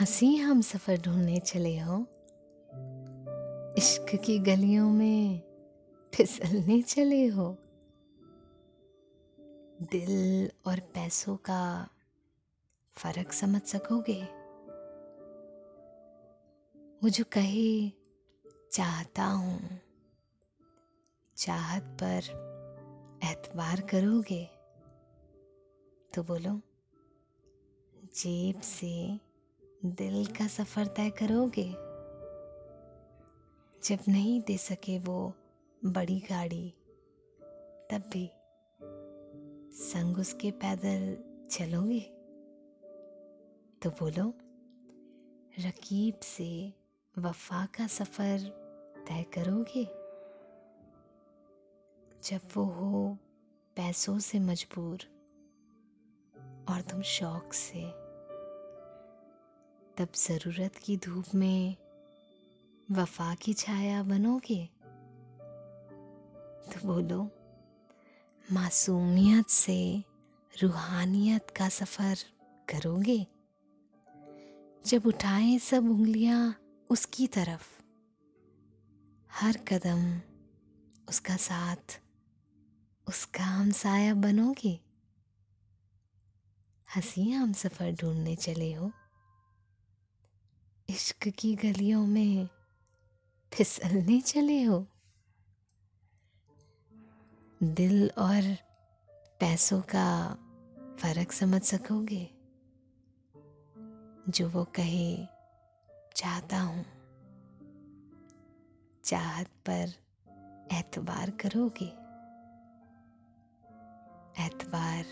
हँसी हम सफ़र ढूँढने चले हो। इश्क की गलियों में फिसलने चले हो। दिल और पैसों का फ़र्क समझ सकोगे? वो जो कहे, चाहता हूँ। चाहत पर एतबार करोगे? तो बोलो, जेब से दिल का सफ़र तय करोगे? जब नहीं दे सके वो बड़ी गाड़ी, तब भी संग उसके पैदल चलोगे? तो बोलो, रकीब से वफा का सफ़र तय करोगे? जब वो हो पैसों से मजबूर और तुम शौक से तब ज़रूरत की धूप में वफा की छाया बनोगे? तो बोलो, मासूमियत से रूहानियत का सफ़र करोगे? जब उठाए सब उंगलियाँ उसकी तरफ़, हर कदम उसका साथ, उसका हम साया बनोगे? हँसी हम सफ़र ढूँढने चले हो। इश्क की गलियों में फिसलने चले हो। दिल और पैसों का फ़र्क समझ सकोगे, जो वो कहे चाहता हूँ। चाहत पर एतबार करोगे एतबार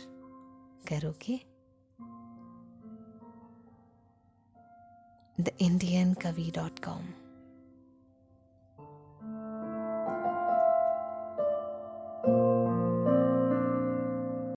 करोगे? theindiankavi.com.